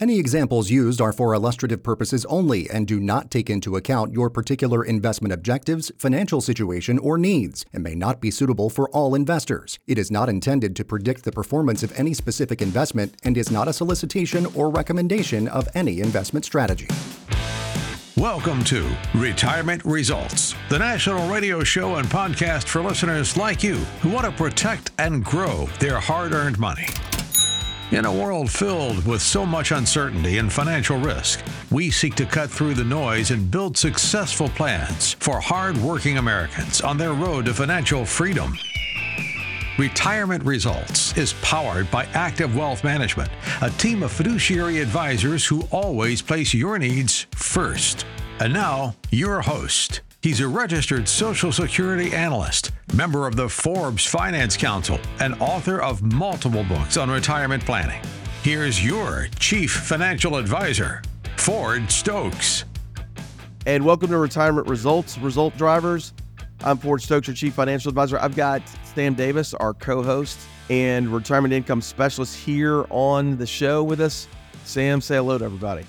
Any examples used are for illustrative purposes only and do not take into account your particular investment objectives, financial situation, or needs, and may not be suitable for all investors. It is not intended to predict the performance of any specific investment and is not a solicitation or recommendation of any investment strategy. Welcome to Retirement Results, the national radio show and podcast for listeners like you who want to protect and grow their hard earned money. In a world filled with so much uncertainty and financial risk, we seek to cut through the noise and build successful plans for hard-working Americans on their road to financial freedom. Retirement Results is powered by Active Wealth Management, a team of fiduciary advisors who always place your needs first. And now, your host. He's a registered Social Security analyst, member of the Forbes Finance Council, and author of multiple books on retirement planning. Here's your Chief Financial Advisor, Ford Stokes. And welcome to Retirement Results, Result Drivers. I'm Ford Stokes, your Chief Financial Advisor. I've got Sam Davis, our co host and retirement income specialist, here on the show with us. Sam, say hello to everybody.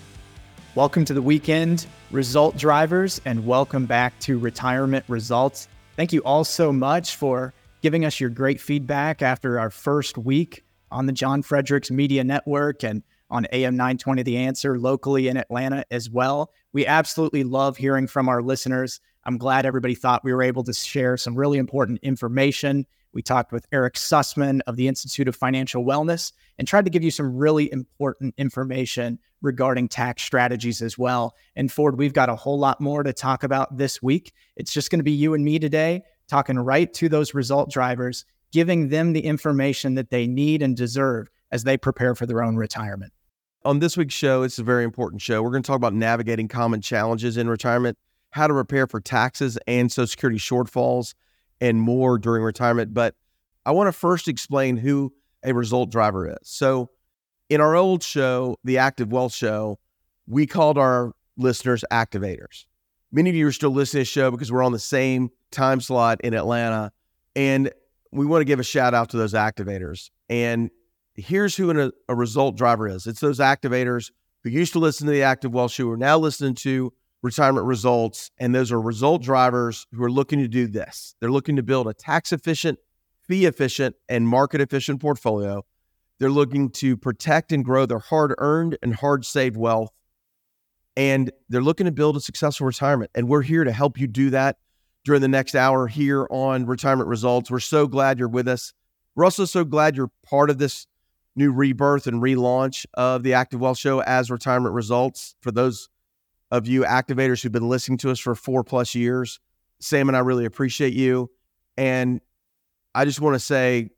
Welcome to the weekend, result drivers, and welcome back to Retirement Results. Thank you all so much for giving us your great feedback after our first week on the John Fredericks Media Network and on AM 920 The Answer locally in Atlanta as well. We absolutely love hearing from our listeners. I'm glad everybody thought we were able to share some really important information we talked with Eric Sussman of the Institute of Financial Wellness and tried to give you some really important information regarding tax strategies as well. And Ford, we've got a whole lot more to talk about this week. It's just going to be you and me today talking right to those result drivers, giving them the information that they need and deserve as they prepare for their own retirement. On this week's show, it's a very important show. We're going to talk about navigating common challenges in retirement, how to prepare for taxes and Social Security shortfalls and more during retirement. But I want to first explain who a result driver is. So, in our old show, the Active Wealth Show, we called our listeners activators. Many of you are still listening to the show because we're on the same time slot in Atlanta. And we want to give a shout out to those activators. And here's who a, a result driver is it's those activators who used to listen to the Active Wealth Show, who are now listening to retirement results. And those are result drivers who are looking to do this. They're looking to build a tax efficient, fee efficient, and market efficient portfolio. They're looking to protect and grow their hard earned and hard saved wealth. And they're looking to build a successful retirement. And we're here to help you do that during the next hour here on Retirement Results. We're so glad you're with us. We're also so glad you're part of this new rebirth and relaunch of the Active Wealth Show as Retirement Results. For those of you activators who've been listening to us for four plus years. Sam and I really appreciate you. And I just want to say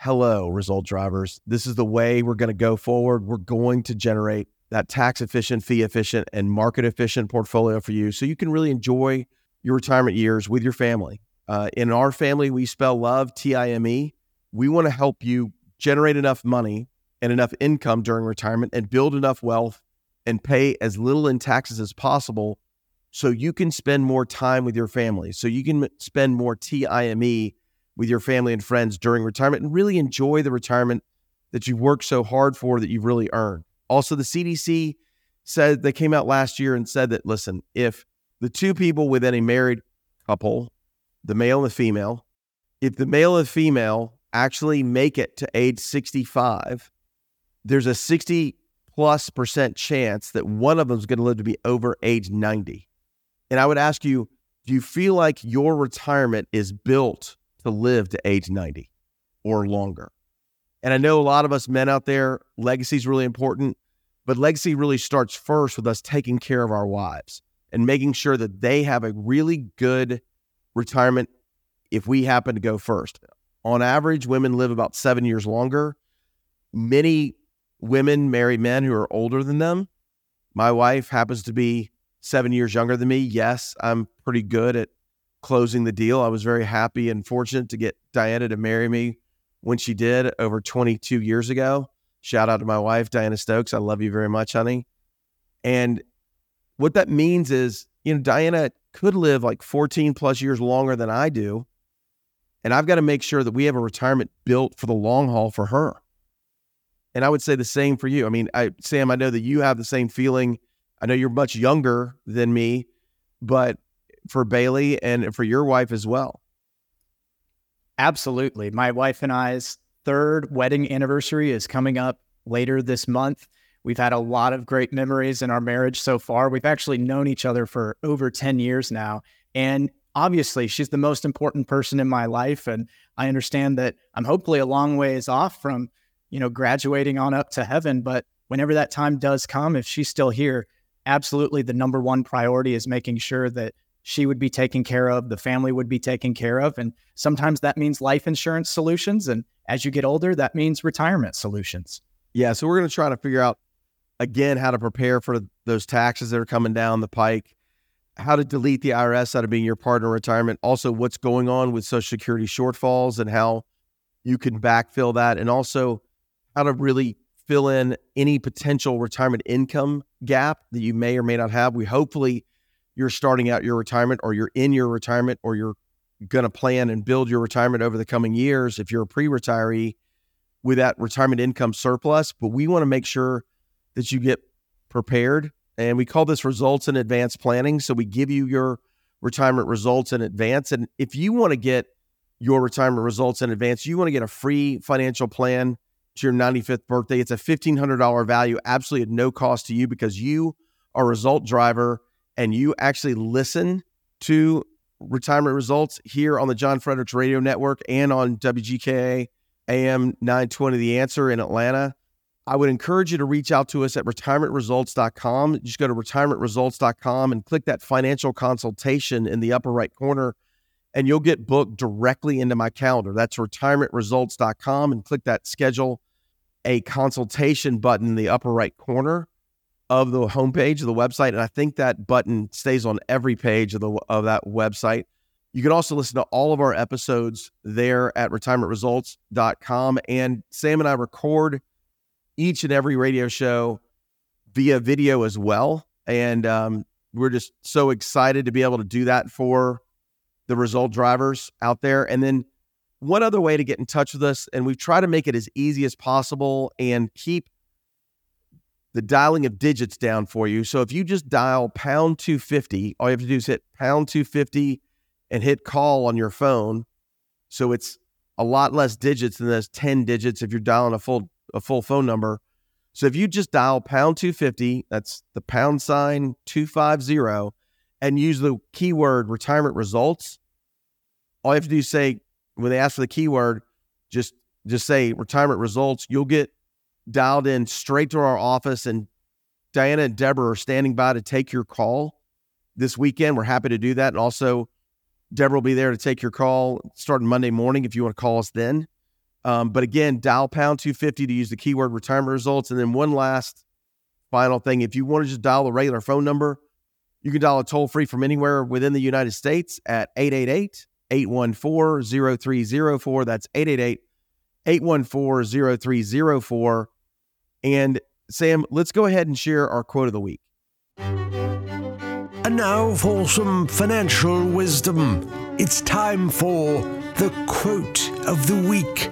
hello, result drivers. This is the way we're going to go forward. We're going to generate that tax efficient, fee efficient, and market efficient portfolio for you so you can really enjoy your retirement years with your family. Uh, in our family, we spell love T I M E. We want to help you generate enough money and enough income during retirement and build enough wealth and pay as little in taxes as possible so you can spend more time with your family, so you can spend more TIME with your family and friends during retirement and really enjoy the retirement that you've worked so hard for that you've really earned. Also, the CDC said they came out last year and said that listen, if the two people within a married couple, the male and the female, if the male and female actually make it to age 65, there's a 60 plus percent chance that one of them is going to live to be over age 90. And I would ask you, do you feel like your retirement is built to live to age 90 or longer? And I know a lot of us men out there, legacy is really important, but legacy really starts first with us taking care of our wives and making sure that they have a really good retirement if we happen to go first. On average, women live about seven years longer. Many women marry men who are older than them. My wife happens to be seven years younger than me. Yes, I'm pretty good at closing the deal. I was very happy and fortunate to get Diana to marry me when she did over 22 years ago. Shout out to my wife, Diana Stokes. I love you very much, honey. And what that means is, you know, Diana could live like 14 plus years longer than I do. And I've got to make sure that we have a retirement built for the long haul for her. And I would say the same for you. I mean, I, Sam, I know that you have the same feeling. I know you're much younger than me, but for Bailey and for your wife as well. Absolutely. My wife and I's third wedding anniversary is coming up later this month. We've had a lot of great memories in our marriage so far. We've actually known each other for over 10 years now. And obviously, she's the most important person in my life. And I understand that I'm hopefully a long ways off from, you know, graduating on up to heaven. But whenever that time does come, if she's still here, absolutely the number one priority is making sure that she would be taken care of, the family would be taken care of. And sometimes that means life insurance solutions. And as you get older, that means retirement solutions. Yeah. So we're going to try to figure out again how to prepare for those taxes that are coming down the pike, how to delete the IRS out of being your partner in retirement, also what's going on with Social Security shortfalls and how you can backfill that, and also how to really fill in any potential retirement income gap that you may or may not have. We hopefully you're starting out your retirement or you're in your retirement or you're going to plan and build your retirement over the coming years if you're a pre-retiree with that retirement income surplus, but we want to make sure that you get prepared. And we call this results in advance planning. So we give you your retirement results in advance. And if you want to get your retirement results in advance, you want to get a free financial plan to your 95th birthday. It's a $1,500 value, absolutely at no cost to you because you are a result driver and you actually listen to retirement results here on the John Fredericks Radio Network and on WGKA AM 920 The Answer in Atlanta. I would encourage you to reach out to us at retirementresults.com. Just go to retirementresults.com and click that financial consultation in the upper right corner, and you'll get booked directly into my calendar. That's retirementresults.com and click that schedule a consultation button in the upper right corner of the homepage of the website. And I think that button stays on every page of the of that website. You can also listen to all of our episodes there at retirementresults.com. And Sam and I record each and every radio show via video as well. And um, we're just so excited to be able to do that for the result drivers out there. And then one other way to get in touch with us, and we've tried to make it as easy as possible and keep the dialing of digits down for you. So if you just dial pound 250, all you have to do is hit pound 250 and hit call on your phone. So it's a lot less digits than those 10 digits if you're dialing a full a full phone number. So if you just dial pound 250, that's the pound sign 250, and use the keyword retirement results, all you have to do is say, when they ask for the keyword, just just say retirement results. You'll get dialed in straight to our office, and Diana and Deborah are standing by to take your call this weekend. We're happy to do that. And also, Deborah will be there to take your call starting Monday morning if you want to call us then. Um, but again, dial pound 250 to use the keyword retirement results. And then one last final thing if you want to just dial the regular phone number, you can dial a toll free from anywhere within the United States at 888 814 0304. That's 888 814 0304. And Sam, let's go ahead and share our quote of the week. And now for some financial wisdom. It's time for the quote of the week.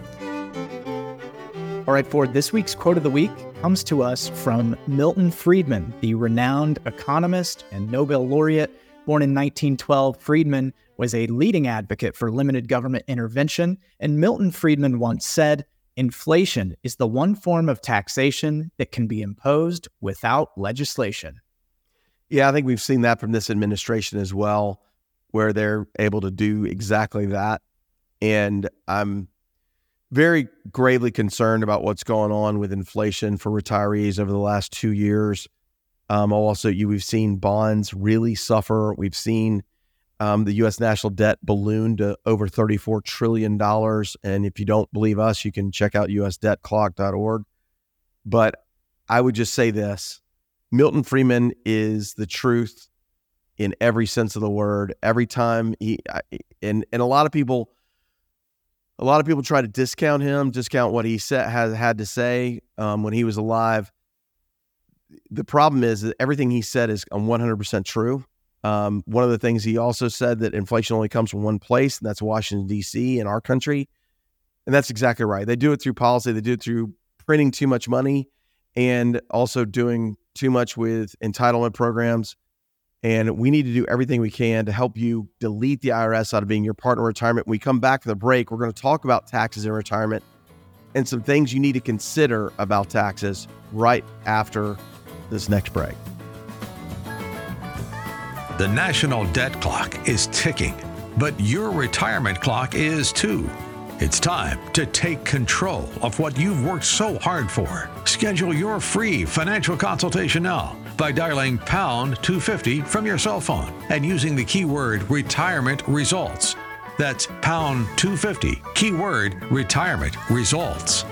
All right, for this week's quote of the week comes to us from Milton Friedman, the renowned economist and Nobel laureate. Born in 1912, Friedman was a leading advocate for limited government intervention, and Milton Friedman once said, Inflation is the one form of taxation that can be imposed without legislation. Yeah, I think we've seen that from this administration as well, where they're able to do exactly that. And I'm very gravely concerned about what's going on with inflation for retirees over the last two years. Um, also, you we've seen bonds really suffer. We've seen um, the U.S. national debt balloon to over $34 trillion. And if you don't believe us, you can check out usdebtclock.org. But I would just say this Milton Friedman is the truth in every sense of the word. Every time he, and, and a lot of people, a lot of people try to discount him, discount what he said has had to say um, when he was alive. The problem is that everything he said is 100% true. Um, one of the things he also said that inflation only comes from one place, and that's Washington D.C. in our country, and that's exactly right. They do it through policy, they do it through printing too much money and also doing too much with entitlement programs. And we need to do everything we can to help you delete the IRS out of being your partner retirement. When we come back from the break, we're going to talk about taxes in retirement and some things you need to consider about taxes right after this next break. The national debt clock is ticking, but your retirement clock is too. It's time to take control of what you've worked so hard for. Schedule your free financial consultation now by dialing pound 250 from your cell phone and using the keyword retirement results. That's pound 250, keyword retirement results.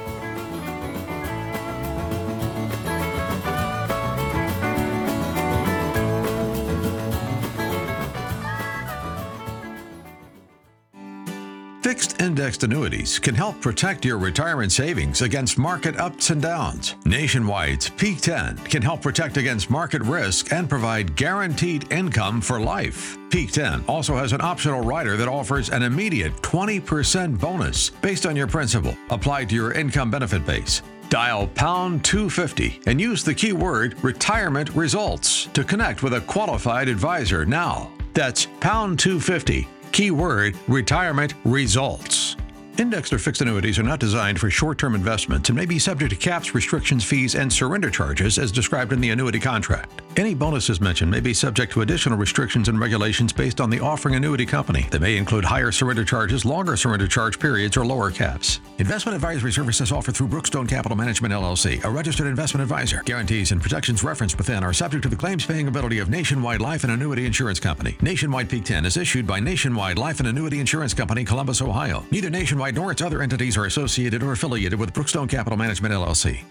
Indexed annuities can help protect your retirement savings against market ups and downs. Nationwide's Peak 10 can help protect against market risk and provide guaranteed income for life. Peak 10 also has an optional rider that offers an immediate 20% bonus based on your principal applied to your income benefit base. Dial pound 250 and use the keyword retirement results to connect with a qualified advisor now. That's pound 250 Keyword retirement results. Indexed or fixed annuities are not designed for short term investments and may be subject to caps, restrictions, fees, and surrender charges as described in the annuity contract. Any bonuses mentioned may be subject to additional restrictions and regulations based on the offering annuity company. They may include higher surrender charges, longer surrender charge periods, or lower caps. Investment advisory services offered through Brookstone Capital Management LLC, a registered investment advisor. Guarantees and protections referenced within are subject to the claims paying ability of Nationwide Life and Annuity Insurance Company. Nationwide Peak 10 is issued by Nationwide Life and Annuity Insurance Company, Columbus, Ohio. Neither Nationwide nor its other entities are associated or affiliated with Brookstone Capital Management LLC.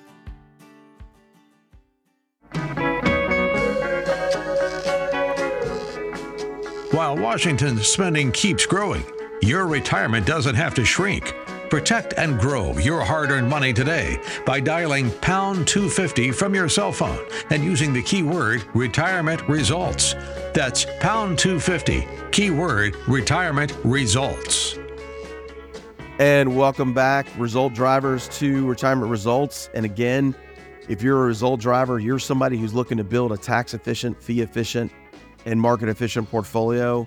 While Washington's spending keeps growing, your retirement doesn't have to shrink. Protect and grow your hard earned money today by dialing pound 250 from your cell phone and using the keyword retirement results. That's pound 250, keyword retirement results. And welcome back, result drivers, to retirement results. And again, if you're a result driver, you're somebody who's looking to build a tax efficient, fee efficient, and market efficient portfolio,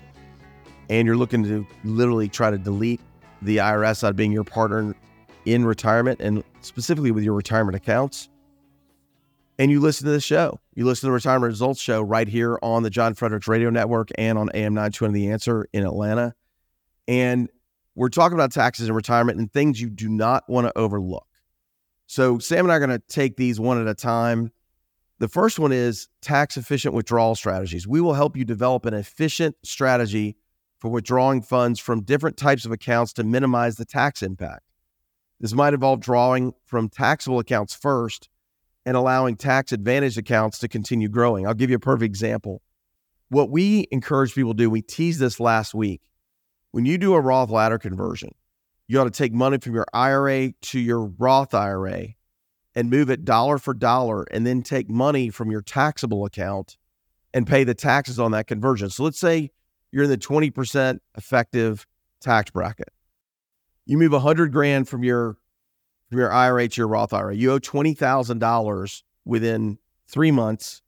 and you're looking to literally try to delete the IRS out of being your partner in retirement and specifically with your retirement accounts. And you listen to the show. You listen to the Retirement Results Show right here on the John Fredericks Radio Network and on AM 920 The Answer in Atlanta. And we're talking about taxes and retirement and things you do not want to overlook. So, Sam and I are going to take these one at a time. The first one is tax efficient withdrawal strategies. We will help you develop an efficient strategy for withdrawing funds from different types of accounts to minimize the tax impact. This might involve drawing from taxable accounts first and allowing tax advantaged accounts to continue growing. I'll give you a perfect example. What we encourage people to do, we teased this last week, when you do a Roth ladder conversion, you ought to take money from your IRA to your Roth IRA and move it dollar for dollar and then take money from your taxable account and pay the taxes on that conversion. So let's say you're in the 20% effective tax bracket. You move 100 grand from your from your IRA to your Roth IRA. You owe $20,000 within 3 months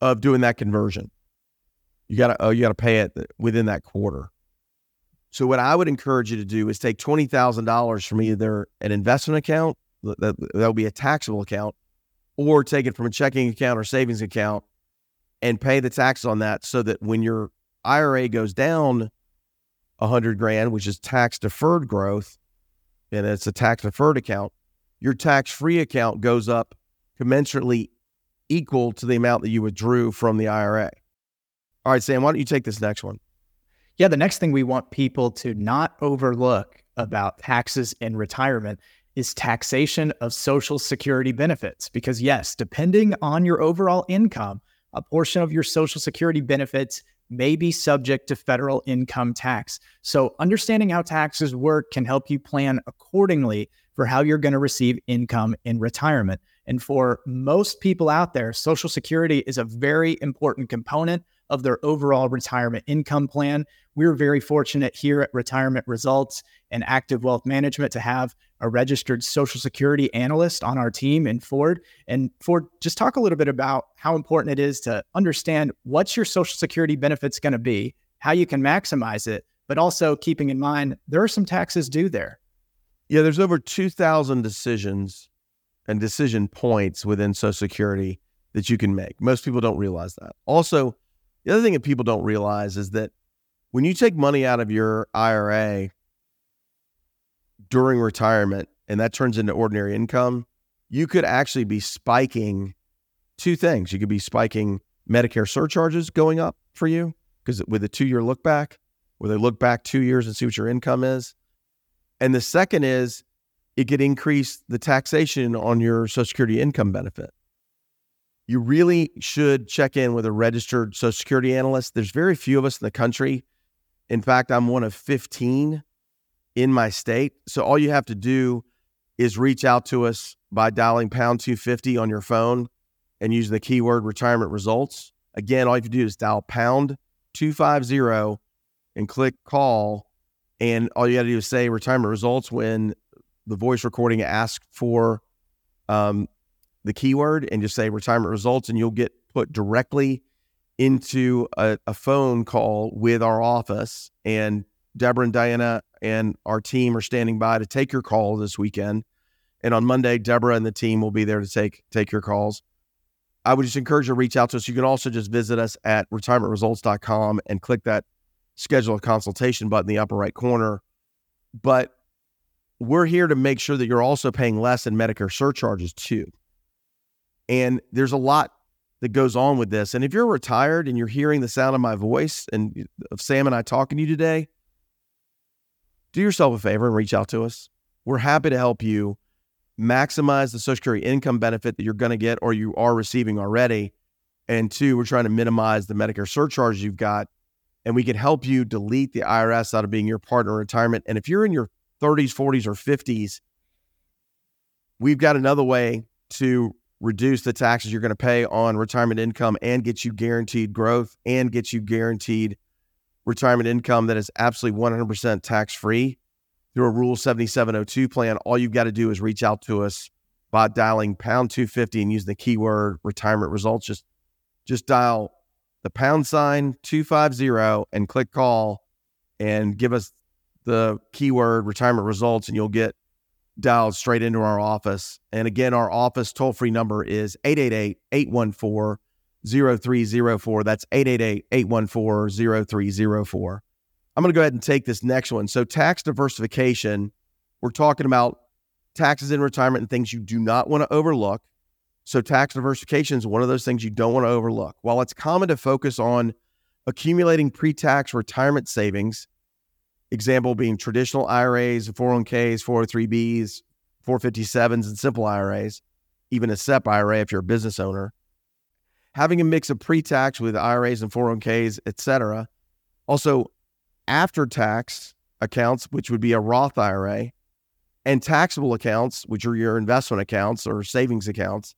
of doing that conversion. You got to oh you got to pay it within that quarter. So what I would encourage you to do is take twenty thousand dollars from either an investment account that that will be a taxable account, or take it from a checking account or savings account, and pay the taxes on that, so that when your IRA goes down a hundred grand, which is tax deferred growth, and it's a tax deferred account, your tax free account goes up commensurately equal to the amount that you withdrew from the IRA. All right, Sam, why don't you take this next one? Yeah, the next thing we want people to not overlook about taxes in retirement is taxation of Social Security benefits. Because, yes, depending on your overall income, a portion of your Social Security benefits may be subject to federal income tax. So, understanding how taxes work can help you plan accordingly for how you're going to receive income in retirement. And for most people out there, Social Security is a very important component of their overall retirement income plan. We're very fortunate here at Retirement Results and Active Wealth Management to have a registered Social Security analyst on our team in Ford. And Ford, just talk a little bit about how important it is to understand what's your Social Security benefits going to be, how you can maximize it, but also keeping in mind there are some taxes due there. Yeah, there's over 2,000 decisions and decision points within Social Security that you can make. Most people don't realize that. Also, the other thing that people don't realize is that when you take money out of your IRA during retirement and that turns into ordinary income, you could actually be spiking two things. You could be spiking Medicare surcharges going up for you because with a two year look back, where they look back two years and see what your income is. And the second is it could increase the taxation on your Social Security income benefit. You really should check in with a registered Social Security analyst. There's very few of us in the country. In fact, I'm one of 15 in my state. So all you have to do is reach out to us by dialing pound 250 on your phone and using the keyword retirement results. Again, all you have to do is dial pound 250 and click call. And all you got to do is say retirement results when the voice recording asks for um, the keyword and just say retirement results, and you'll get put directly into a, a phone call with our office. And Deborah and Diana and our team are standing by to take your call this weekend. And on Monday, Deborah and the team will be there to take take your calls. I would just encourage you to reach out to us. You can also just visit us at retirementresults.com and click that schedule a consultation button in the upper right corner. But we're here to make sure that you're also paying less in Medicare surcharges too. And there's a lot that goes on with this. And if you're retired and you're hearing the sound of my voice and of Sam and I talking to you today, do yourself a favor and reach out to us. We're happy to help you maximize the Social Security income benefit that you're going to get or you are receiving already. And two, we're trying to minimize the Medicare surcharge you've got. And we can help you delete the IRS out of being your partner in retirement. And if you're in your 30s, 40s, or 50s, we've got another way to reduce the taxes you're going to pay on retirement income and get you guaranteed growth and get you guaranteed retirement income that is absolutely 100% tax free through a Rule 7702 plan. All you've got to do is reach out to us by dialing pound 250 and using the keyword retirement results. Just just dial the pound sign 250 and click call and give us the keyword retirement results and you'll get dialed straight into our office. And again, our office toll free number is 888 814 0304. That's 888 814 0304. I'm going to go ahead and take this next one. So, tax diversification, we're talking about taxes in retirement and things you do not want to overlook. So, tax diversification is one of those things you don't want to overlook. While it's common to focus on accumulating pre tax retirement savings, example being traditional IRAs, 401ks, 403bs, 457s, and simple IRAs, even a SEP IRA if you're a business owner. Having a mix of pre-tax with IRAs and 401ks, et cetera. Also, after tax accounts, which would be a Roth IRA, and taxable accounts, which are your investment accounts or savings accounts,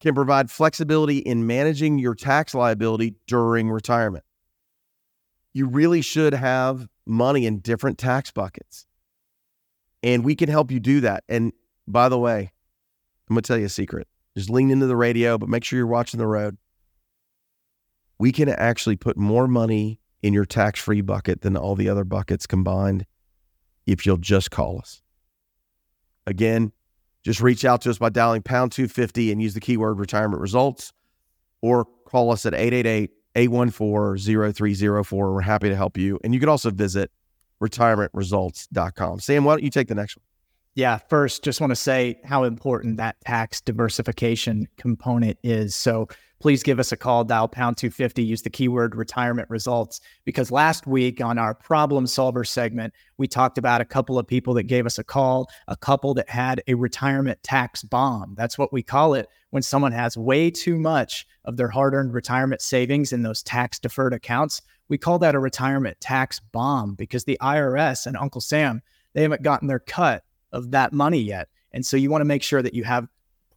can provide flexibility in managing your tax liability during retirement. You really should have money in different tax buckets. And we can help you do that. And by the way, I'm going to tell you a secret. Just lean into the radio, but make sure you're watching the road. We can actually put more money in your tax free bucket than all the other buckets combined if you'll just call us. Again, just reach out to us by dialing pound 250 and use the keyword retirement results or call us at 888 814 0304. We're happy to help you. And you can also visit retirementresults.com. Sam, why don't you take the next one? Yeah, first, just want to say how important that tax diversification component is. So please give us a call, dial pound 250, use the keyword retirement results. Because last week on our problem solver segment, we talked about a couple of people that gave us a call, a couple that had a retirement tax bomb. That's what we call it when someone has way too much of their hard earned retirement savings in those tax deferred accounts. We call that a retirement tax bomb because the IRS and Uncle Sam, they haven't gotten their cut of that money yet. And so you want to make sure that you have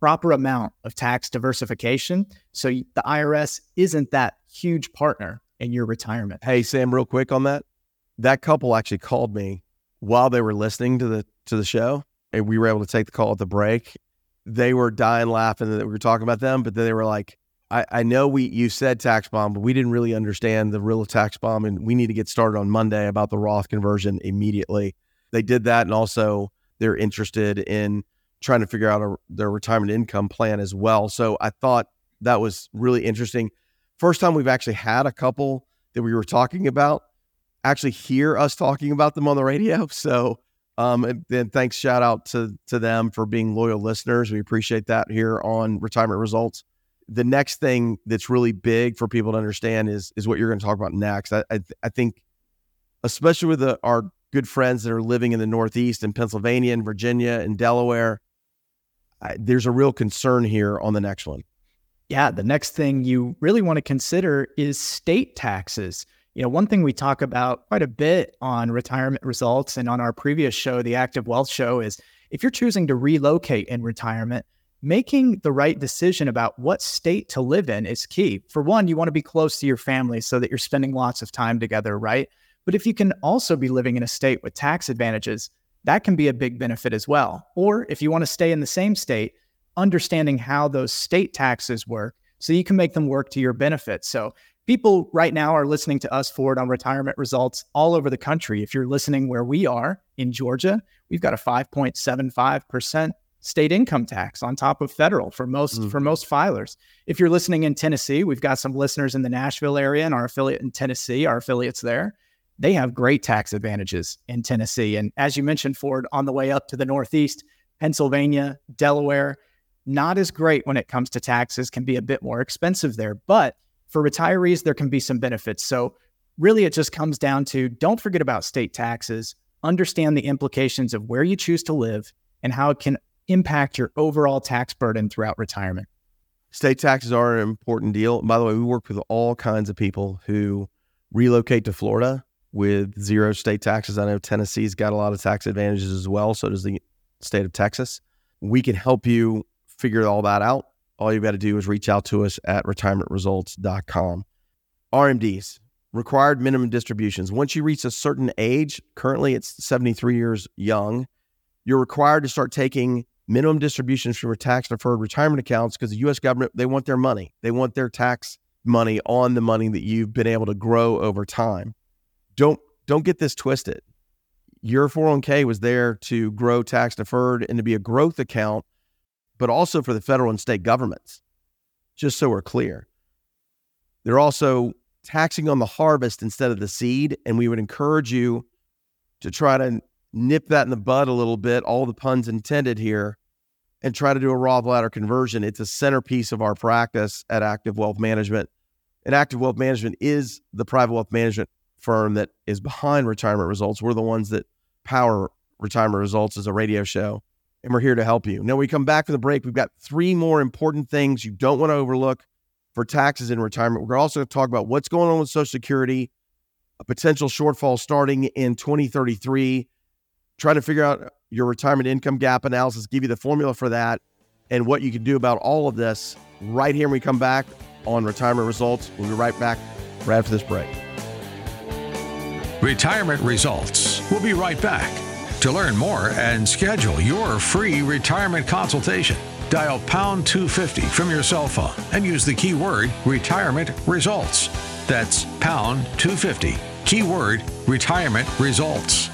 proper amount of tax diversification so the IRS isn't that huge partner in your retirement. Hey Sam, real quick on that. That couple actually called me while they were listening to the to the show and we were able to take the call at the break. They were dying laughing that we were talking about them, but then they were like, I, I know we you said tax bomb, but we didn't really understand the real tax bomb, and we need to get started on Monday about the Roth conversion immediately. They did that, and also they're interested in trying to figure out a, their retirement income plan as well. So I thought that was really interesting. First time we've actually had a couple that we were talking about actually hear us talking about them on the radio. So um, and then thanks, shout out to to them for being loyal listeners. We appreciate that here on Retirement Results. The next thing that's really big for people to understand is is what you're going to talk about next. I I, I think, especially with the, our good friends that are living in the Northeast and Pennsylvania and Virginia and Delaware, I, there's a real concern here on the next one. Yeah, the next thing you really want to consider is state taxes. You know, one thing we talk about quite a bit on retirement results and on our previous show, the Active Wealth Show, is if you're choosing to relocate in retirement, making the right decision about what state to live in is key. For one, you want to be close to your family so that you're spending lots of time together, right? But if you can also be living in a state with tax advantages, that can be a big benefit as well. Or if you want to stay in the same state, understanding how those state taxes work so you can make them work to your benefit. So people right now are listening to us Ford on retirement results all over the country. If you're listening where we are in Georgia, we've got a 5.75% state income tax on top of federal for most mm. for most filers. If you're listening in Tennessee, we've got some listeners in the Nashville area and our affiliate in Tennessee, our affiliates there. They have great tax advantages in Tennessee. And as you mentioned, Ford, on the way up to the Northeast, Pennsylvania, Delaware, not as great when it comes to taxes, can be a bit more expensive there. But for retirees, there can be some benefits. So, really, it just comes down to don't forget about state taxes, understand the implications of where you choose to live and how it can impact your overall tax burden throughout retirement. State taxes are an important deal. By the way, we work with all kinds of people who relocate to Florida with zero state taxes. I know Tennessee's got a lot of tax advantages as well. So does the state of Texas. We can help you figure all that out all you've got to do is reach out to us at retirementresults.com. RMDs, required minimum distributions. Once you reach a certain age, currently it's 73 years young, you're required to start taking minimum distributions from your tax deferred retirement accounts because the US government, they want their money. They want their tax money on the money that you've been able to grow over time. Don't don't get this twisted. Your 401k was there to grow tax deferred and to be a growth account but also for the federal and state governments, just so we're clear. They're also taxing on the harvest instead of the seed. And we would encourage you to try to nip that in the bud a little bit, all the puns intended here, and try to do a Roth ladder conversion. It's a centerpiece of our practice at Active Wealth Management. And Active Wealth Management is the private wealth management firm that is behind retirement results. We're the ones that power retirement results as a radio show and we're here to help you. Now, we come back from the break, we've got three more important things you don't want to overlook for taxes in retirement. We're also going to talk about what's going on with Social Security, a potential shortfall starting in 2033, trying to figure out your retirement income gap analysis, give you the formula for that, and what you can do about all of this right here when we come back on Retirement Results. We'll be right back right after this break. Retirement Results. We'll be right back. To learn more and schedule your free retirement consultation, dial pound 250 from your cell phone and use the keyword retirement results. That's pound 250, keyword retirement results.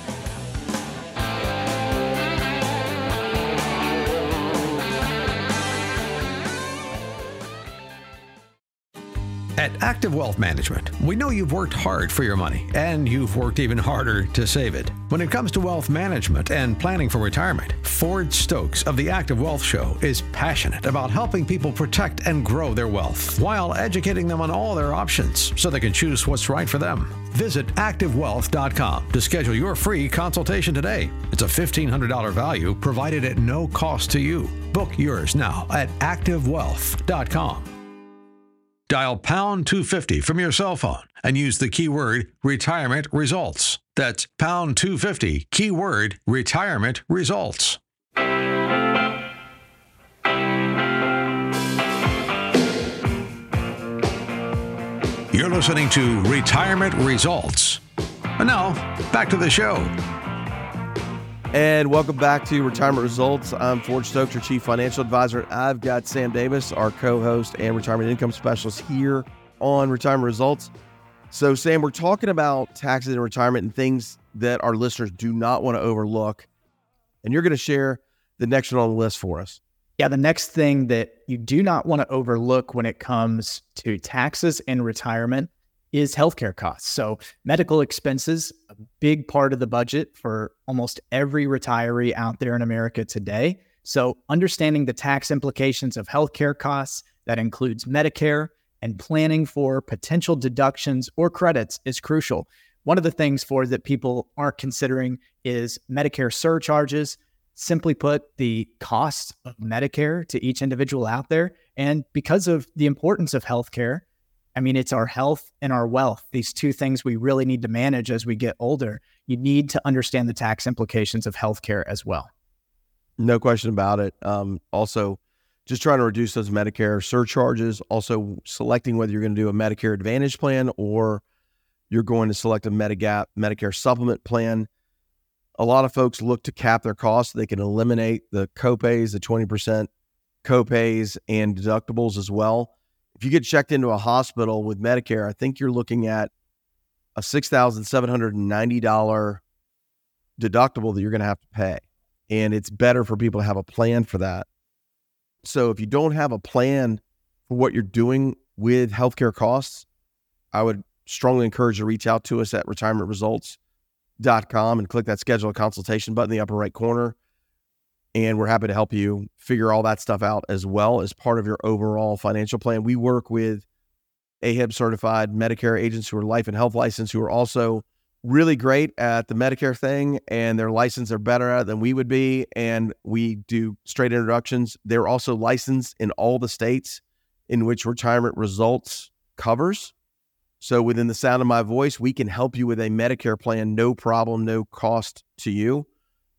At Active Wealth Management, we know you've worked hard for your money and you've worked even harder to save it. When it comes to wealth management and planning for retirement, Ford Stokes of the Active Wealth Show is passionate about helping people protect and grow their wealth while educating them on all their options so they can choose what's right for them. Visit ActiveWealth.com to schedule your free consultation today. It's a $1,500 value provided at no cost to you. Book yours now at ActiveWealth.com. Dial pound 250 from your cell phone and use the keyword retirement results. That's pound 250, keyword retirement results. You're listening to Retirement Results. And now, back to the show. And welcome back to Retirement Results. I'm Ford Stokes, your Chief Financial Advisor. I've got Sam Davis, our co host and retirement income specialist here on Retirement Results. So, Sam, we're talking about taxes and retirement and things that our listeners do not want to overlook. And you're going to share the next one on the list for us. Yeah, the next thing that you do not want to overlook when it comes to taxes and retirement is healthcare costs. So, medical expenses, a big part of the budget for almost every retiree out there in America today. So, understanding the tax implications of healthcare costs that includes Medicare and planning for potential deductions or credits is crucial. One of the things for that people aren't considering is Medicare surcharges. Simply put, the cost of Medicare to each individual out there. And because of the importance of healthcare, I mean, it's our health and our wealth, these two things we really need to manage as we get older. You need to understand the tax implications of healthcare as well. No question about it. Um, also, just trying to reduce those Medicare surcharges, also selecting whether you're going to do a Medicare Advantage plan or you're going to select a Medigap Medicare supplement plan. A lot of folks look to cap their costs. They can eliminate the copays, the 20% copays and deductibles as well if you get checked into a hospital with Medicare, I think you're looking at a $6,790 deductible that you're going to have to pay. And it's better for people to have a plan for that. So if you don't have a plan for what you're doing with healthcare costs, I would strongly encourage you to reach out to us at retirementresults.com and click that schedule a consultation button in the upper right corner and we're happy to help you figure all that stuff out as well as part of your overall financial plan. We work with AHIP certified Medicare agents who are life and health licensed who are also really great at the Medicare thing and their license are better at than we would be. And we do straight introductions. They're also licensed in all the states in which retirement results covers. So within the sound of my voice, we can help you with a Medicare plan, no problem, no cost to you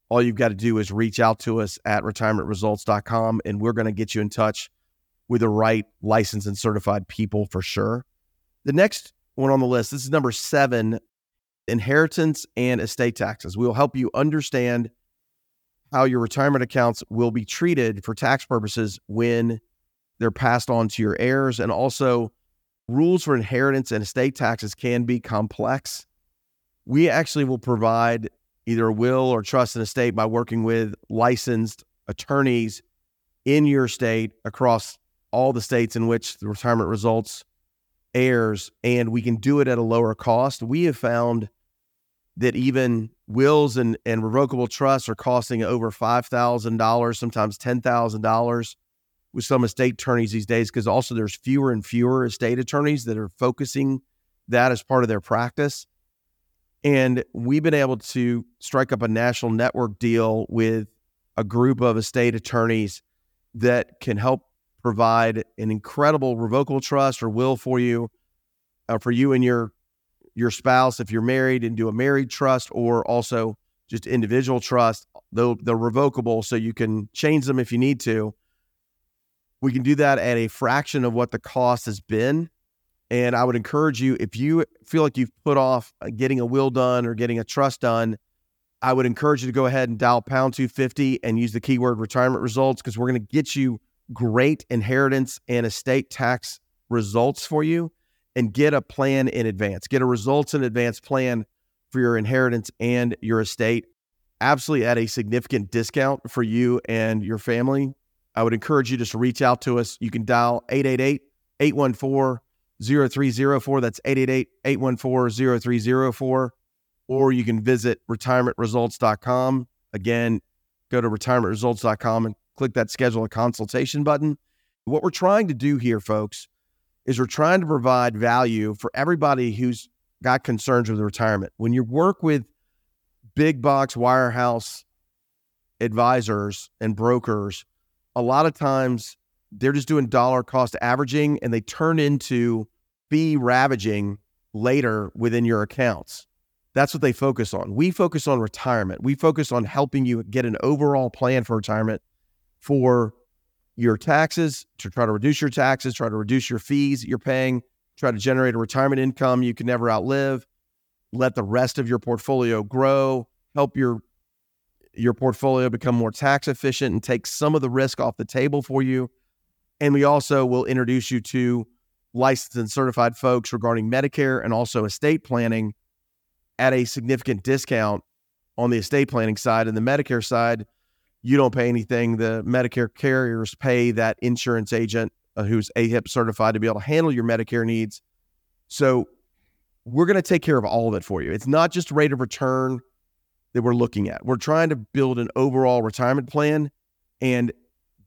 all you've got to do is reach out to us at retirementresults.com and we're going to get you in touch with the right licensed and certified people for sure. The next one on the list, this is number seven inheritance and estate taxes. We'll help you understand how your retirement accounts will be treated for tax purposes when they're passed on to your heirs. And also, rules for inheritance and estate taxes can be complex. We actually will provide either a will or trust in a state by working with licensed attorneys in your state across all the states in which the retirement results airs and we can do it at a lower cost. We have found that even wills and, and revocable trusts are costing over $5000 sometimes $10000 with some estate attorneys these days because also there's fewer and fewer estate attorneys that are focusing that as part of their practice and we've been able to strike up a national network deal with a group of estate attorneys that can help provide an incredible revocable trust or will for you, uh, for you and your your spouse if you're married and do a married trust or also just individual trust. Though they're revocable, so you can change them if you need to. We can do that at a fraction of what the cost has been and I would encourage you, if you feel like you've put off uh, getting a will done or getting a trust done, I would encourage you to go ahead and dial pound 250 and use the keyword retirement results because we're going to get you great inheritance and estate tax results for you and get a plan in advance. Get a results in advance plan for your inheritance and your estate, absolutely at a significant discount for you and your family. I would encourage you just to reach out to us. You can dial 888 814 0304. That's 888 814 0304. Or you can visit retirementresults.com. Again, go to retirementresults.com and click that schedule a consultation button. What we're trying to do here, folks, is we're trying to provide value for everybody who's got concerns with retirement. When you work with big box wirehouse advisors and brokers, a lot of times they're just doing dollar cost averaging and they turn into fee ravaging later within your accounts. That's what they focus on. We focus on retirement. We focus on helping you get an overall plan for retirement for your taxes, to try to reduce your taxes, try to reduce your fees you're paying, try to generate a retirement income you can never outlive, let the rest of your portfolio grow, help your your portfolio become more tax efficient and take some of the risk off the table for you. And we also will introduce you to licensed and certified folks regarding Medicare and also estate planning at a significant discount on the estate planning side. And the Medicare side, you don't pay anything. The Medicare carriers pay that insurance agent uh, who's AHIP certified to be able to handle your Medicare needs. So we're going to take care of all of it for you. It's not just rate of return that we're looking at. We're trying to build an overall retirement plan. And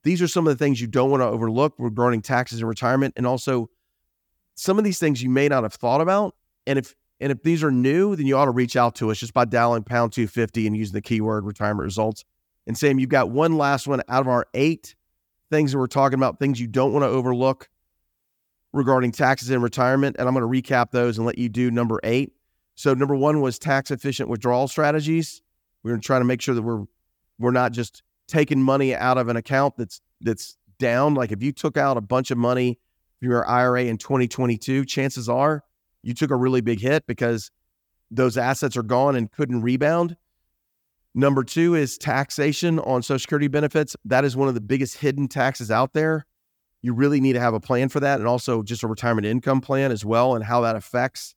these are some of the things you don't want to overlook regarding taxes and retirement. And also some of these things you may not have thought about. And if and if these are new, then you ought to reach out to us just by dialing pound 250 and using the keyword retirement results. And Sam, you've got one last one out of our eight things that we're talking about, things you don't want to overlook regarding taxes and retirement. And I'm going to recap those and let you do number eight. So number one was tax efficient withdrawal strategies. We're going to try to make sure that we're we're not just taking money out of an account that's that's down. Like if you took out a bunch of money from your IRA in 2022, chances are you took a really big hit because those assets are gone and couldn't rebound. Number two is taxation on Social Security benefits. That is one of the biggest hidden taxes out there. You really need to have a plan for that and also just a retirement income plan as well and how that affects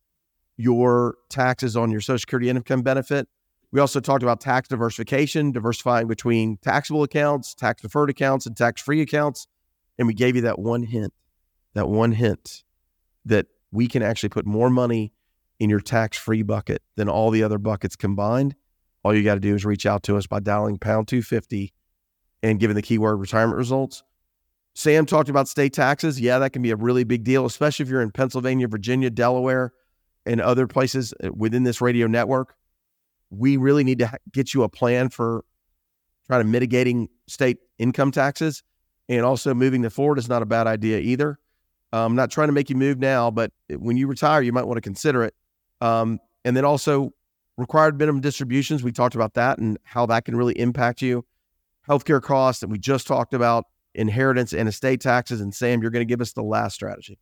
your taxes on your Social Security income benefit. We also talked about tax diversification, diversifying between taxable accounts, tax deferred accounts, and tax free accounts. And we gave you that one hint, that one hint that we can actually put more money in your tax free bucket than all the other buckets combined. All you got to do is reach out to us by dialing pound 250 and giving the keyword retirement results. Sam talked about state taxes. Yeah, that can be a really big deal, especially if you're in Pennsylvania, Virginia, Delaware, and other places uh, within this radio network. We really need to get you a plan for trying to mitigating state income taxes. And also moving the forward is not a bad idea either. I'm um, not trying to make you move now, but when you retire, you might want to consider it. Um, and then also required minimum distributions. We talked about that and how that can really impact you. Healthcare costs that we just talked about, inheritance and estate taxes. And Sam, you're going to give us the last strategy.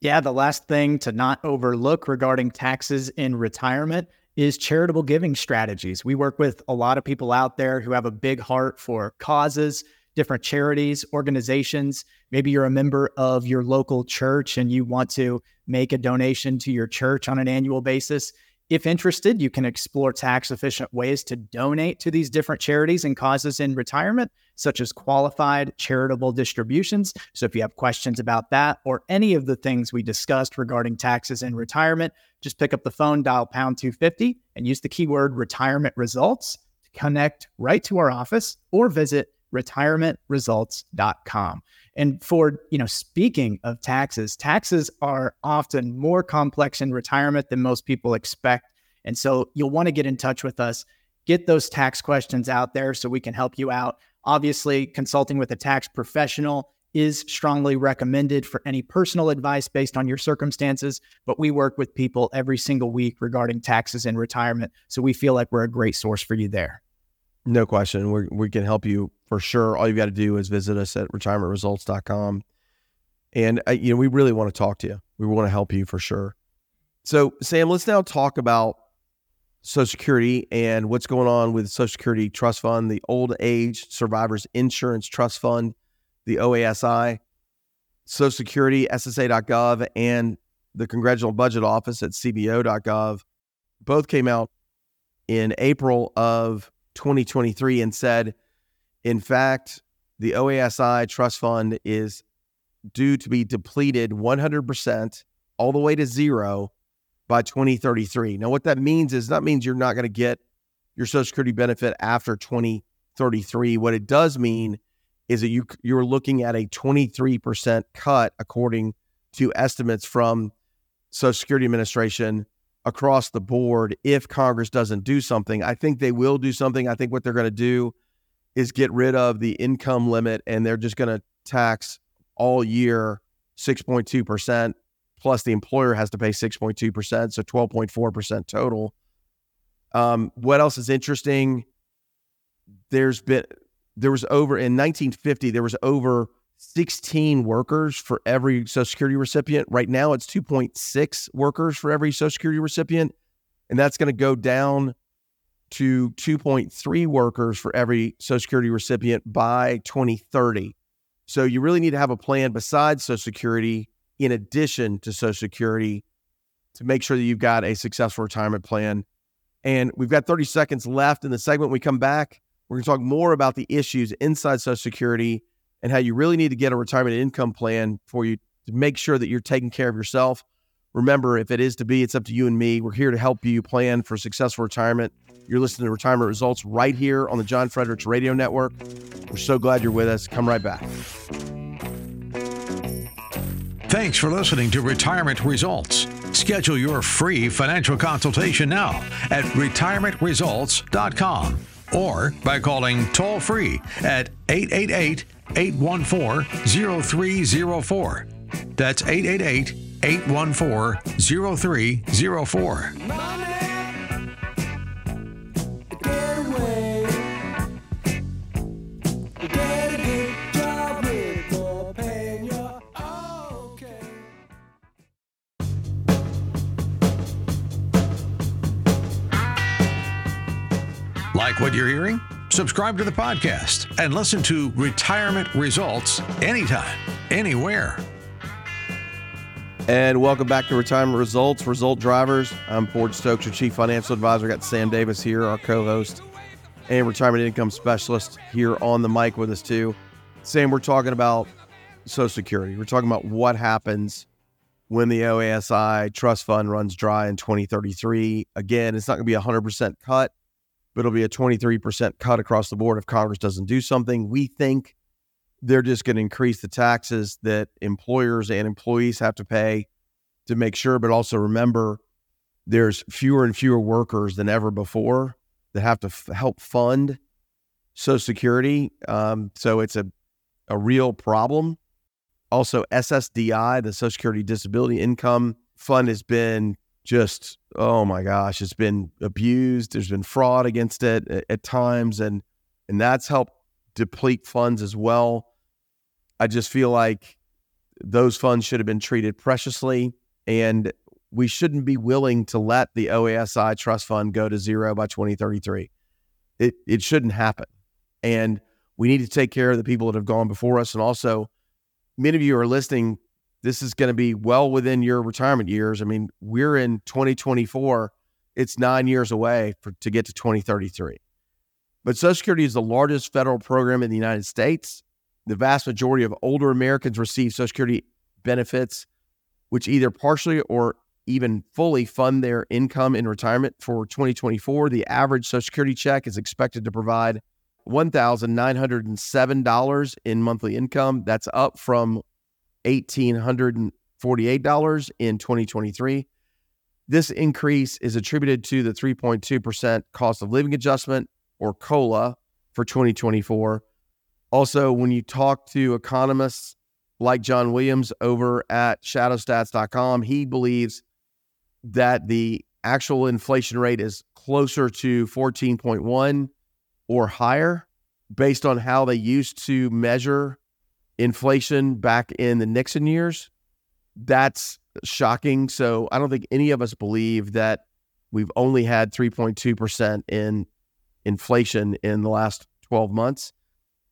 Yeah, the last thing to not overlook regarding taxes in retirement is charitable giving strategies. We work with a lot of people out there who have a big heart for causes different charities, organizations. Maybe you're a member of your local church and you want to make a donation to your church on an annual basis. If interested, you can explore tax efficient ways to donate to these different charities and causes in retirement, such as qualified charitable distributions. So, if you have questions about that or any of the things we discussed regarding taxes in retirement, just pick up the phone, dial pound 250, and use the keyword retirement results to connect right to our office or visit retirementresults.com. And for, you know, speaking of taxes, taxes are often more complex in retirement than most people expect. And so you'll want to get in touch with us, get those tax questions out there so we can help you out. Obviously, consulting with a tax professional is strongly recommended for any personal advice based on your circumstances, but we work with people every single week regarding taxes in retirement. So we feel like we're a great source for you there. No question. we we can help you for sure. All you've got to do is visit us at retirementresults.com. And, uh, you know, we really want to talk to you. We want to help you for sure. So, Sam, let's now talk about Social Security and what's going on with Social Security Trust Fund, the Old Age Survivors Insurance Trust Fund, the OASI, Social Security, SSA.gov, and the Congressional Budget Office at CBO.gov both came out in April of 2023 and said, in fact, the OASI trust fund is due to be depleted 100% all the way to zero by 2033. Now, what that means is that means you're not going to get your Social Security benefit after 2033. What it does mean is that you you're looking at a 23% cut according to estimates from Social Security Administration across the board if Congress doesn't do something. I think they will do something. I think what they're going to do is get rid of the income limit and they're just going to tax all year 6.2% plus the employer has to pay 6.2%, so 12.4% total. Um, what else is interesting? There's been there was over in 1950 there was over 16 workers for every Social Security recipient. Right now, it's 2.6 workers for every Social Security recipient. And that's going to go down to 2.3 workers for every Social Security recipient by 2030. So you really need to have a plan besides Social Security, in addition to Social Security, to make sure that you've got a successful retirement plan. And we've got 30 seconds left in the segment. When we come back, we're going to talk more about the issues inside Social Security and how you really need to get a retirement income plan for you to make sure that you're taking care of yourself. Remember, if it is to be, it's up to you and me. We're here to help you plan for successful retirement. You're listening to Retirement Results right here on the John Fredericks Radio Network. We're so glad you're with us. Come right back. Thanks for listening to Retirement Results. Schedule your free financial consultation now at retirementresults.com or by calling toll free at 888 814 0304. That's 888 814 0304. Like what you're hearing? Subscribe to the podcast and listen to Retirement Results anytime, anywhere. And welcome back to Retirement Results, Result Drivers. I'm Ford Stokes, your Chief Financial Advisor. Got Sam Davis here, our co-host and retirement income specialist here on the mic with us too. Sam, we're talking about Social Security. We're talking about what happens when the OASI trust fund runs dry in 2033. Again, it's not going to be a 100% cut, it'll be a 23% cut across the board if Congress doesn't do something. We think they're just going to increase the taxes that employers and employees have to pay to make sure, but also remember there's fewer and fewer workers than ever before that have to f- help fund Social Security. Um, so it's a, a real problem. Also, SSDI, the Social Security Disability Income Fund, has been just, oh my gosh, it's been abused. There's been fraud against it at, at times, and and that's helped deplete funds as well. I just feel like those funds should have been treated preciously, and we shouldn't be willing to let the OASI trust fund go to zero by 2033. It it shouldn't happen. And we need to take care of the people that have gone before us. And also, many of you are listening. This is going to be well within your retirement years. I mean, we're in 2024. It's nine years away for, to get to 2033. But Social Security is the largest federal program in the United States. The vast majority of older Americans receive Social Security benefits, which either partially or even fully fund their income in retirement for 2024. The average Social Security check is expected to provide $1,907 in monthly income. That's up from $1,848 in 2023. This increase is attributed to the 3.2% cost of living adjustment or COLA for 2024. Also, when you talk to economists like John Williams over at shadowstats.com, he believes that the actual inflation rate is closer to 14.1 or higher based on how they used to measure inflation back in the Nixon years. That's shocking. So I don't think any of us believe that we've only had 3.2% in inflation in the last 12 months.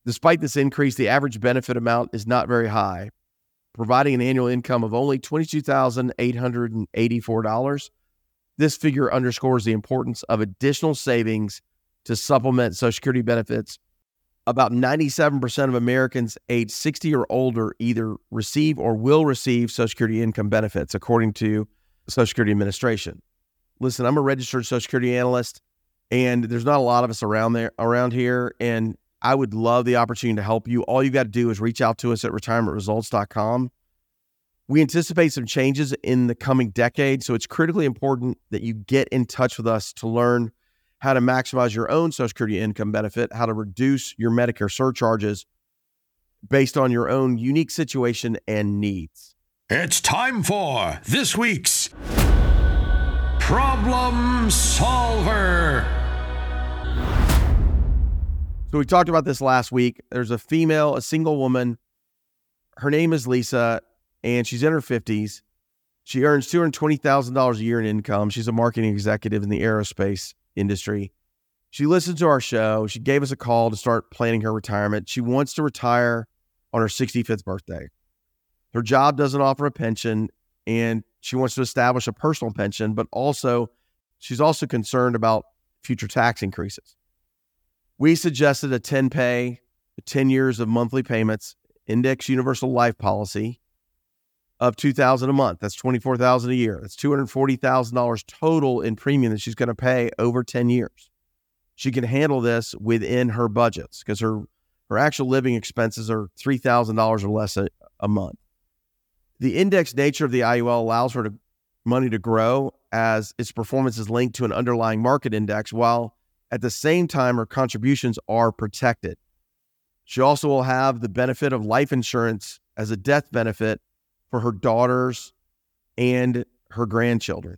Despite this increase, the average benefit amount is not very high, providing an annual income of only $22,884. This figure underscores the importance of additional savings to supplement Social Security benefits. About 97% of Americans age 60 or older either receive or will receive Social Security income benefits, according to the Social Security Administration. Listen, I'm a registered Social Security analyst, and there's not a lot of us around there around here. And I would love the opportunity to help you. All you got to do is reach out to us at retirementresults.com. We anticipate some changes in the coming decade, so it's critically important that you get in touch with us to learn how to maximize your own Social Security income benefit, how to reduce your Medicare surcharges based on your own unique situation and needs. It's time for this week's Problem Solver. So we talked about this last week. There's a female, a single woman. Her name is Lisa, and she's in her 50s. She earns $220,000 a year in income. She's a marketing executive in the aerospace industry. She listened to our show. She gave us a call to start planning her retirement. She wants to retire on her 65th birthday. Her job doesn't offer a pension, and she wants to establish a personal pension, but also she's also concerned about future tax increases. We suggested a 10 pay, 10 years of monthly payments, index universal life policy of 2000 a month. That's 24,000 a year. That's $240,000 total in premium that she's going to pay over 10 years. She can handle this within her budgets because her her actual living expenses are $3,000 or less a, a month. The index nature of the IUL allows her to money to grow as its performance is linked to an underlying market index while at the same time her contributions are protected. She also will have the benefit of life insurance as a death benefit for her daughters and her grandchildren.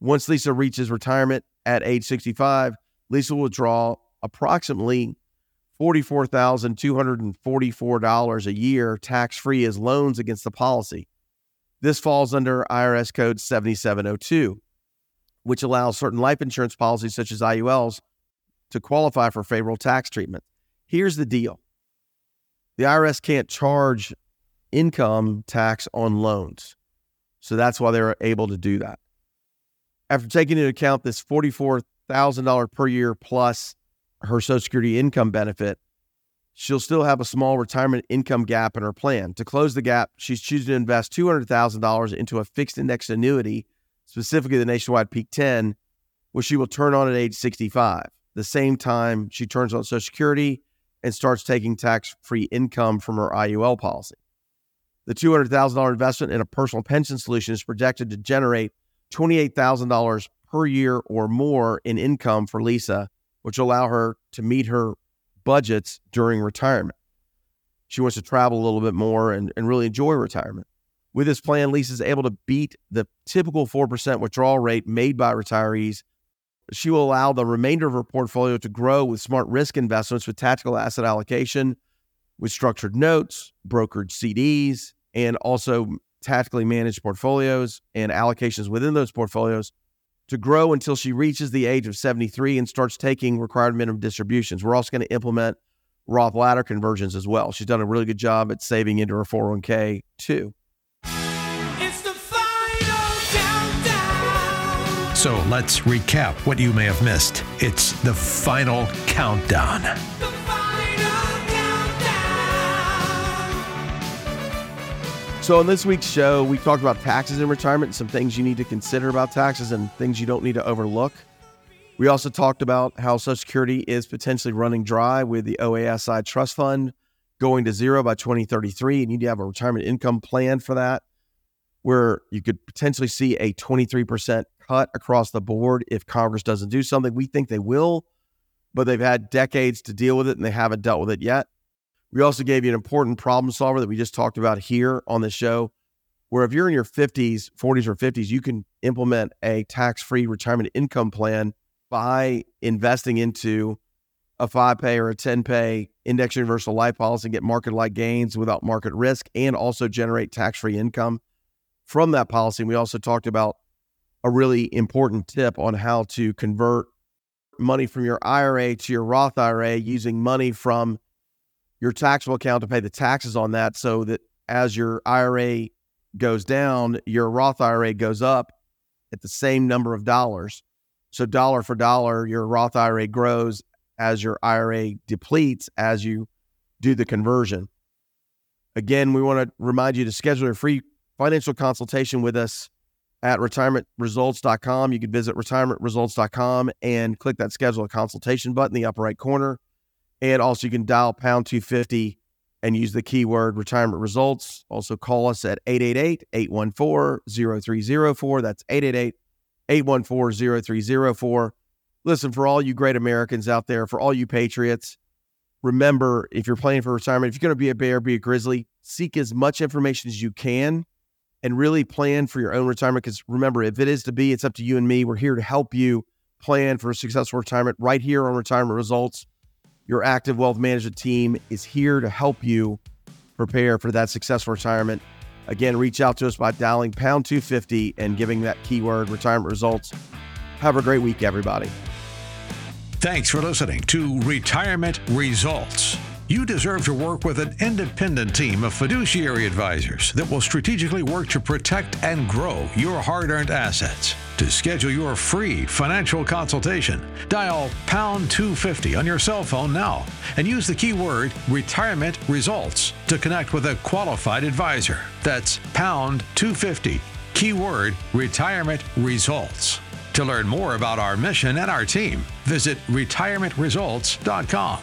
Once Lisa reaches retirement at age 65, Lisa will draw approximately $44,244 a year tax free as loans against the policy. This falls under IRS code 7702, which allows certain life insurance policies, such as IULs, to qualify for favorable tax treatment. Here's the deal the IRS can't charge income tax on loans. So that's why they're able to do that. After taking into account this $44,000 per year plus her Social Security income benefit, she'll still have a small retirement income gap in her plan. To close the gap, she's choosing to invest $200,000 into a fixed index annuity, specifically the Nationwide Peak 10, which she will turn on at age 65, the same time she turns on Social Security and starts taking tax free income from her IUL policy. The $200,000 investment in a personal pension solution is projected to generate $28,000 per year or more in income for Lisa which will allow her to meet her budgets during retirement. She wants to travel a little bit more and, and really enjoy retirement. With this plan, Lisa is able to beat the typical 4% withdrawal rate made by retirees. She will allow the remainder of her portfolio to grow with smart risk investments with tactical asset allocation, with structured notes, brokered CDs, and also tactically managed portfolios and allocations within those portfolios to grow until she reaches the age of 73 and starts taking required minimum distributions. We're also going to implement Roth ladder conversions as well. She's done a really good job at saving into her 401k too. So let's recap what you may have missed. It's the final countdown. So, on this week's show, we talked about taxes in retirement, some things you need to consider about taxes, and things you don't need to overlook. We also talked about how Social Security is potentially running dry with the OASI trust fund going to zero by 2033. You need to have a retirement income plan for that, where you could potentially see a 23% cut across the board if Congress doesn't do something. We think they will, but they've had decades to deal with it and they haven't dealt with it yet. We also gave you an important problem solver that we just talked about here on the show, where if you're in your 50s, 40s, or 50s, you can implement a tax free retirement income plan by investing into a five pay or a 10 pay index universal life policy and get market like gains without market risk and also generate tax free income from that policy. And we also talked about a really important tip on how to convert money from your IRA to your Roth IRA using money from your taxable account to pay the taxes on that so that as your IRA goes down, your Roth IRA goes up at the same number of dollars. So, dollar for dollar, your Roth IRA grows as your IRA depletes as you do the conversion. Again, we want to remind you to schedule a free financial consultation with us at retirementresults.com. You can visit retirementresults.com and click that schedule a consultation button in the upper right corner. And also, you can dial pound 250 and use the keyword retirement results. Also, call us at 888 814 0304. That's 888 814 0304. Listen, for all you great Americans out there, for all you patriots, remember if you're planning for retirement, if you're going to be a bear, be a grizzly, seek as much information as you can and really plan for your own retirement. Because remember, if it is to be, it's up to you and me. We're here to help you plan for a successful retirement right here on Retirement Results. Your active wealth management team is here to help you prepare for that successful retirement. Again, reach out to us by dialing pound 250 and giving that keyword retirement results. Have a great week, everybody. Thanks for listening to Retirement Results. You deserve to work with an independent team of fiduciary advisors that will strategically work to protect and grow your hard earned assets. To schedule your free financial consultation, dial pound 250 on your cell phone now and use the keyword retirement results to connect with a qualified advisor. That's pound 250, keyword retirement results. To learn more about our mission and our team, visit retirementresults.com.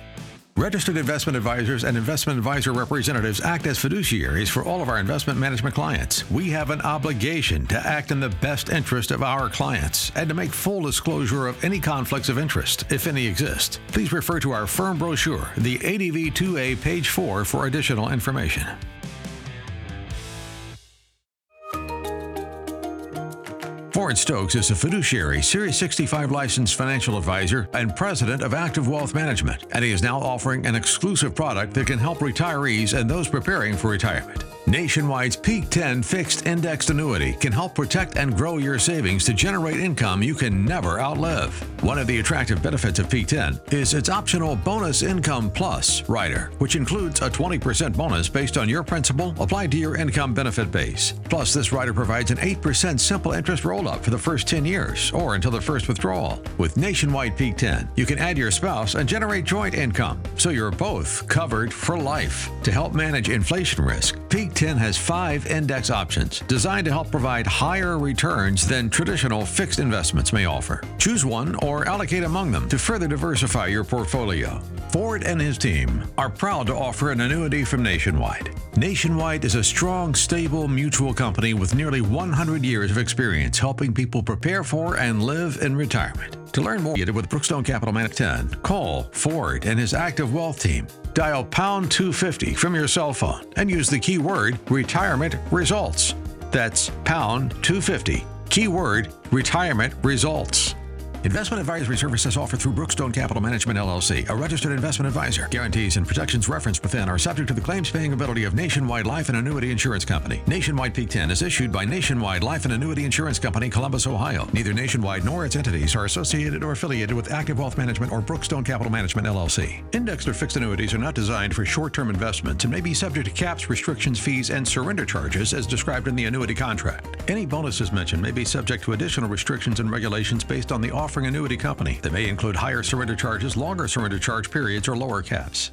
Registered investment advisors and investment advisor representatives act as fiduciaries for all of our investment management clients. We have an obligation to act in the best interest of our clients and to make full disclosure of any conflicts of interest, if any exist. Please refer to our firm brochure, the ADV 2A, page 4, for additional information. Ford Stokes is a fiduciary, Series 65 licensed financial advisor and president of Active Wealth Management, and he is now offering an exclusive product that can help retirees and those preparing for retirement. Nationwide's Peak 10 fixed indexed annuity can help protect and grow your savings to generate income you can never outlive. One of the attractive benefits of Peak 10 is its optional Bonus Income Plus rider, which includes a 20% bonus based on your principal applied to your income benefit base. Plus, this rider provides an 8% simple interest roll up for the first 10 years or until the first withdrawal. With Nationwide Peak 10, you can add your spouse and generate joint income, so you're both covered for life. To help manage inflation risk, Peak 10 has five index options designed to help provide higher returns than traditional fixed investments may offer. Choose one or allocate among them to further diversify your portfolio. Ford and his team are proud to offer an annuity from Nationwide. Nationwide is a strong, stable mutual company with nearly 100 years of experience helping people prepare for and live in retirement. To learn more with Brookstone Capital Management 10, call Ford and his active wealth team. Dial pound 250 from your cell phone and use the keyword retirement results. That's pound 250, keyword retirement results. Investment advisory services offered through Brookstone Capital Management LLC, a registered investment advisor. Guarantees and protections referenced within are subject to the claims paying ability of Nationwide Life and Annuity Insurance Company. Nationwide Peak 10 is issued by Nationwide Life and Annuity Insurance Company, Columbus, Ohio. Neither Nationwide nor its entities are associated or affiliated with Active Wealth Management or Brookstone Capital Management LLC. Indexed or fixed annuities are not designed for short-term investments and may be subject to caps, restrictions, fees, and surrender charges as described in the annuity contract. Any bonuses mentioned may be subject to additional restrictions and regulations based on the offering annuity company that may include higher surrender charges, longer surrender charge periods, or lower caps.